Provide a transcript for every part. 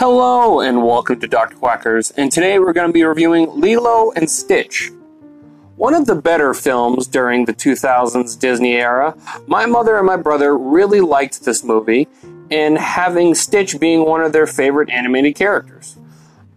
Hello and welcome to Dr. Quackers, and today we're going to be reviewing Lilo and Stitch. One of the better films during the 2000s Disney era, my mother and my brother really liked this movie, and having Stitch being one of their favorite animated characters.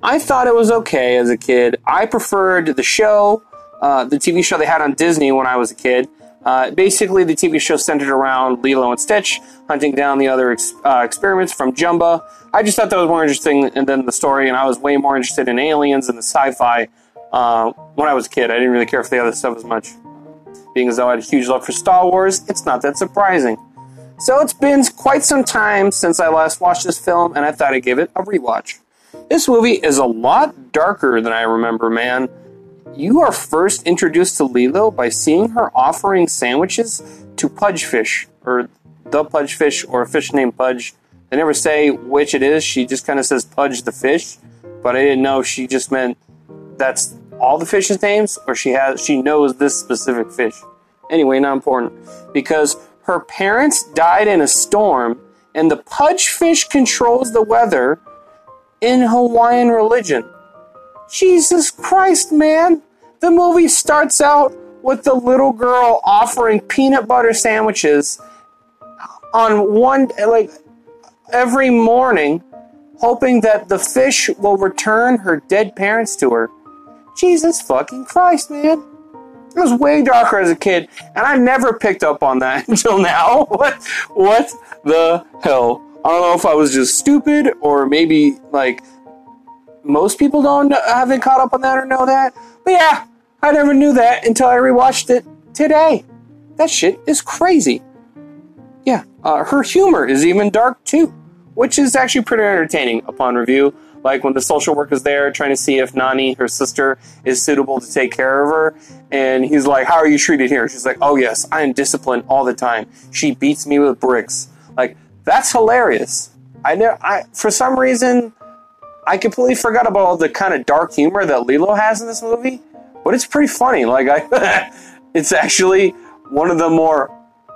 I thought it was okay as a kid. I preferred the show, uh, the TV show they had on Disney when I was a kid, uh, basically, the TV show centered around Lilo and Stitch hunting down the other ex- uh, experiments from Jumba. I just thought that was more interesting than the story, and I was way more interested in aliens and the sci-fi uh, when I was a kid. I didn't really care for the other stuff as much. Being as though I had a huge love for Star Wars, it's not that surprising. So it's been quite some time since I last watched this film, and I thought I'd give it a rewatch. This movie is a lot darker than I remember, man. You are first introduced to Lilo by seeing her offering sandwiches to Pudgefish, or the Pudgefish, or a fish named Pudge. They never say which it is. She just kind of says Pudge the fish, but I didn't know she just meant that's all the fish's names, or she has she knows this specific fish. Anyway, not important because her parents died in a storm, and the Pudgefish controls the weather in Hawaiian religion. Jesus Christ, man! The movie starts out with the little girl offering peanut butter sandwiches on one, like, every morning, hoping that the fish will return her dead parents to her. Jesus fucking Christ, man. It was way darker as a kid, and I never picked up on that until now. What, what the hell? I don't know if I was just stupid or maybe like most people don't haven't caught up on that or know that. But yeah, I never knew that until I rewatched it today. That shit is crazy. Yeah, uh, her humor is even dark too, which is actually pretty entertaining upon review. Like when the social worker's there trying to see if Nani, her sister, is suitable to take care of her, and he's like, "How are you treated here?" She's like, "Oh yes, I am disciplined all the time. She beats me with bricks." Like that's hilarious. I know. I for some reason I completely forgot about all the kind of dark humor that Lilo has in this movie, but it's pretty funny. Like I, it's actually one of the more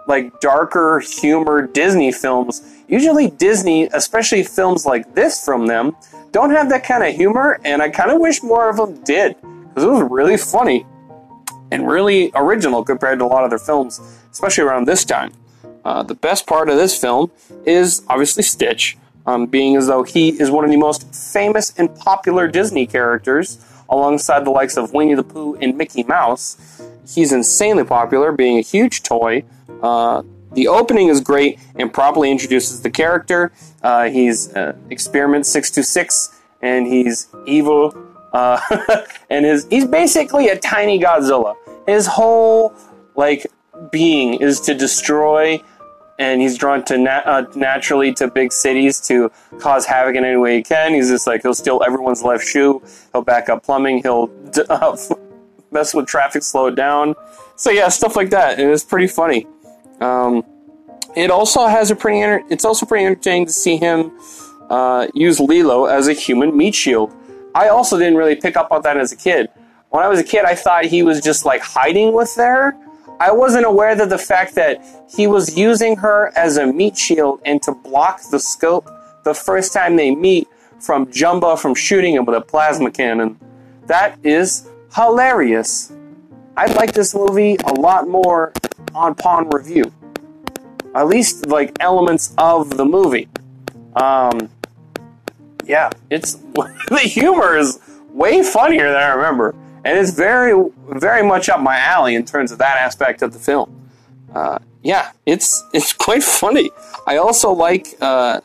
like darker humor Disney films. Usually Disney, especially films like this from them, don't have that kind of humor, and I kind of wish more of them did because it was really funny and really original compared to a lot of their films, especially around this time. Uh, the best part of this film is obviously Stitch um, being as though he is one of the most famous and popular Disney characters, alongside the likes of Winnie the Pooh and Mickey Mouse. He's insanely popular, being a huge toy. Uh, the opening is great and properly introduces the character. Uh, he's uh, Experiment 626, and he's evil. Uh, and his he's basically a tiny Godzilla. His whole like being is to destroy and he's drawn to uh, naturally to big cities to cause havoc in any way he can. He's just like he'll steal everyone's left shoe. He'll back up plumbing. He'll uh, mess with traffic, slow it down. So yeah, stuff like that. It was pretty funny. Um, it also has a pretty. It's also pretty entertaining to see him uh, use Lilo as a human meat shield. I also didn't really pick up on that as a kid. When I was a kid, I thought he was just like hiding with her I wasn't aware that the fact that he was using her as a meat shield and to block the scope the first time they meet from Jumba from shooting him with a plasma cannon. That is hilarious. I like this movie a lot more on Pawn Review. At least like elements of the movie. Um, yeah, it's the humor is way funnier than I remember and it's very, very much up my alley in terms of that aspect of the film. Uh, yeah, it's it's quite funny. I also like uh,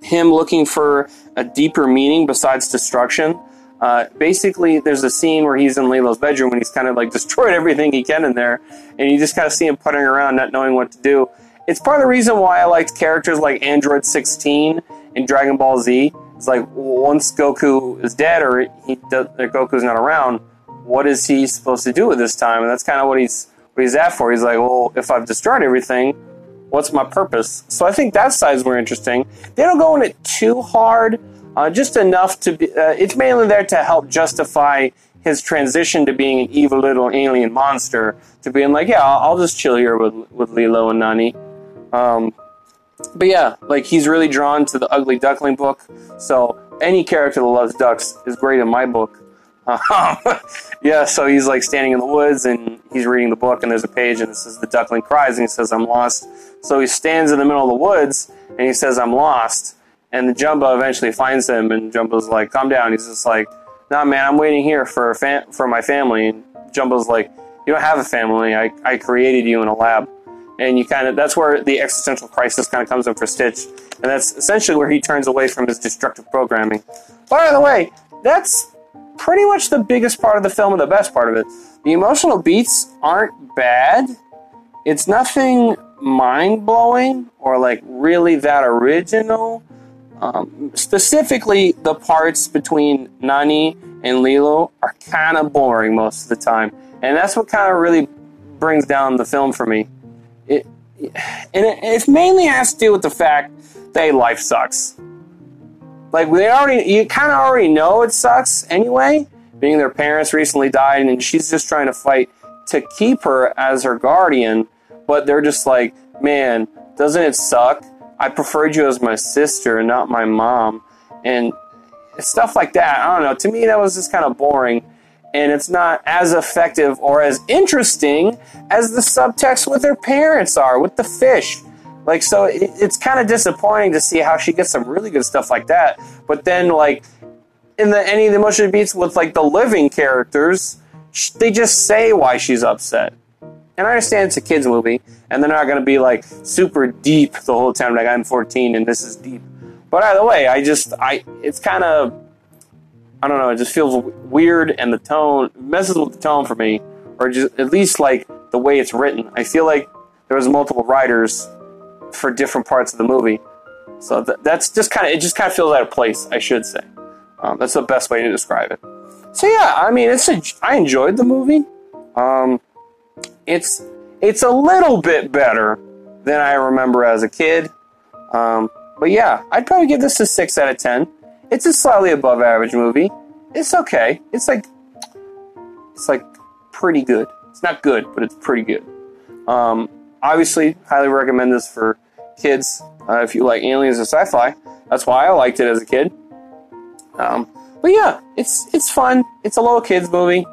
him looking for a deeper meaning besides destruction. Uh, basically, there's a scene where he's in Lilo's bedroom and he's kind of like destroyed everything he can in there, and you just kind of see him puttering around, not knowing what to do. It's part of the reason why I liked characters like Android 16 in Dragon Ball Z. It's like once Goku is dead or he does, or Goku's not around, what is he supposed to do with this time? And that's kind of what he's what he's at for. He's like, well, if I've destroyed everything, what's my purpose? So I think that side's more interesting. They don't go in it too hard, uh, just enough to be. Uh, it's mainly there to help justify his transition to being an evil little alien monster to being like, yeah, I'll, I'll just chill here with with Lilo and Nani. Um, but yeah, like he's really drawn to the Ugly Duckling book. So any character that loves ducks is great in my book. Um, yeah, so he's like standing in the woods and he's reading the book, and there's a page and it says the duckling cries, and he says, "I'm lost." So he stands in the middle of the woods and he says, "I'm lost." And the Jumba eventually finds him, and Jumba's like, "Calm down." He's just like, "Nah, man, I'm waiting here for fam- for my family." And Jumba's like, "You don't have a family. I I created you in a lab." And you kind of that's where the existential crisis kind of comes in for Stitch, and that's essentially where he turns away from his destructive programming. By the way, that's pretty much the biggest part of the film and the best part of it. The emotional beats aren't bad. It's nothing mind blowing or like really that original. Um, specifically, the parts between Nani and Lilo are kind of boring most of the time, and that's what kind of really brings down the film for me. It, and it, it mainly has to do with the fact that life sucks. Like they already, you kind of already know it sucks anyway. Being their parents recently died, and she's just trying to fight to keep her as her guardian. But they're just like, man, doesn't it suck? I preferred you as my sister, not my mom, and stuff like that. I don't know. To me, that was just kind of boring, and it's not as effective or as interesting as the subtext with their parents are with the fish. Like, so it, it's kind of disappointing to see how she gets some really good stuff like that, but then like in the any of the emotional beats with like the living characters, sh- they just say why she's upset. And I understand it's a kids movie, and they're not going to be like super deep the whole time. Like I'm 14 and this is deep. But either way, I just I it's kind of I don't know. It just feels weird, and the tone messes with the tone for me, or just at least like the way it's written. I feel like there was multiple writers for different parts of the movie, so th- that's just kind of it. Just kind of feels out of place. I should say. Um, that's the best way to describe it. So yeah, I mean, it's a, I enjoyed the movie. Um, it's it's a little bit better than I remember as a kid. Um, but yeah, I'd probably give this a six out of ten. It's a slightly above average movie. It's okay. It's like it's like pretty good. It's not good, but it's pretty good. Um, obviously, highly recommend this for kids uh, if you like aliens or sci-fi. That's why I liked it as a kid. Um, but yeah, it's it's fun. It's a little kids movie.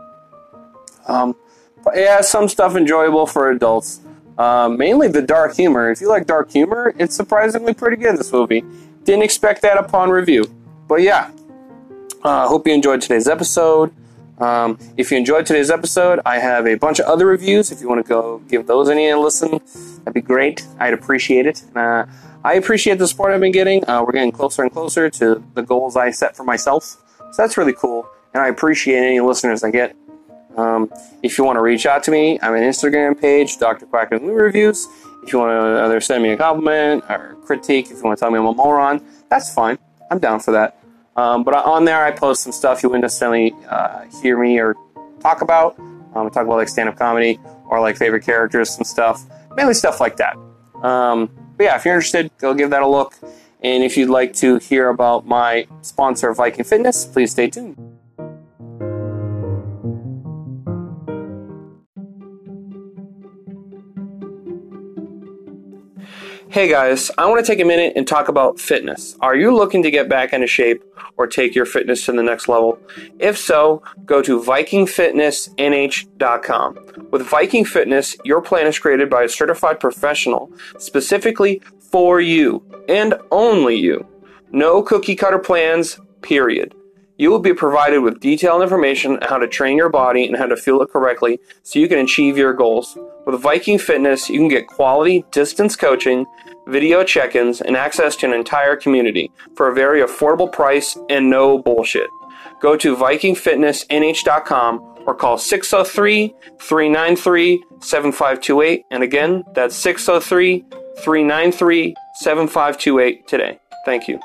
Um, but yeah, some stuff enjoyable for adults. Um, mainly the dark humor. If you like dark humor, it's surprisingly pretty good. This movie. Didn't expect that upon review, but yeah. I uh, hope you enjoyed today's episode. Um, if you enjoyed today's episode, I have a bunch of other reviews. If you want to go give those any a listen, that'd be great. I'd appreciate it. Uh, I appreciate the support I've been getting. Uh, we're getting closer and closer to the goals I set for myself. So that's really cool. And I appreciate any listeners I get. Um, if you want to reach out to me, I'm an Instagram page, Dr. Quacker Movie Reviews. If you want to either send me a compliment or critique, if you want to tell me I'm a moron, that's fine. I'm down for that. Um, but on there, I post some stuff you wouldn't necessarily uh, hear me or talk about. Um, talk about like stand-up comedy or like favorite characters and stuff, mainly stuff like that. Um, but yeah, if you're interested, go give that a look. And if you'd like to hear about my sponsor, Viking Fitness, please stay tuned. Hey guys, I want to take a minute and talk about fitness. Are you looking to get back into shape or take your fitness to the next level? If so, go to VikingFitnessNH.com. With Viking Fitness, your plan is created by a certified professional specifically for you and only you. No cookie cutter plans, period. You will be provided with detailed information on how to train your body and how to fuel it correctly so you can achieve your goals. With Viking Fitness, you can get quality distance coaching, video check ins, and access to an entire community for a very affordable price and no bullshit. Go to VikingFitnessNH.com or call 603 393 7528. And again, that's 603 393 7528 today. Thank you.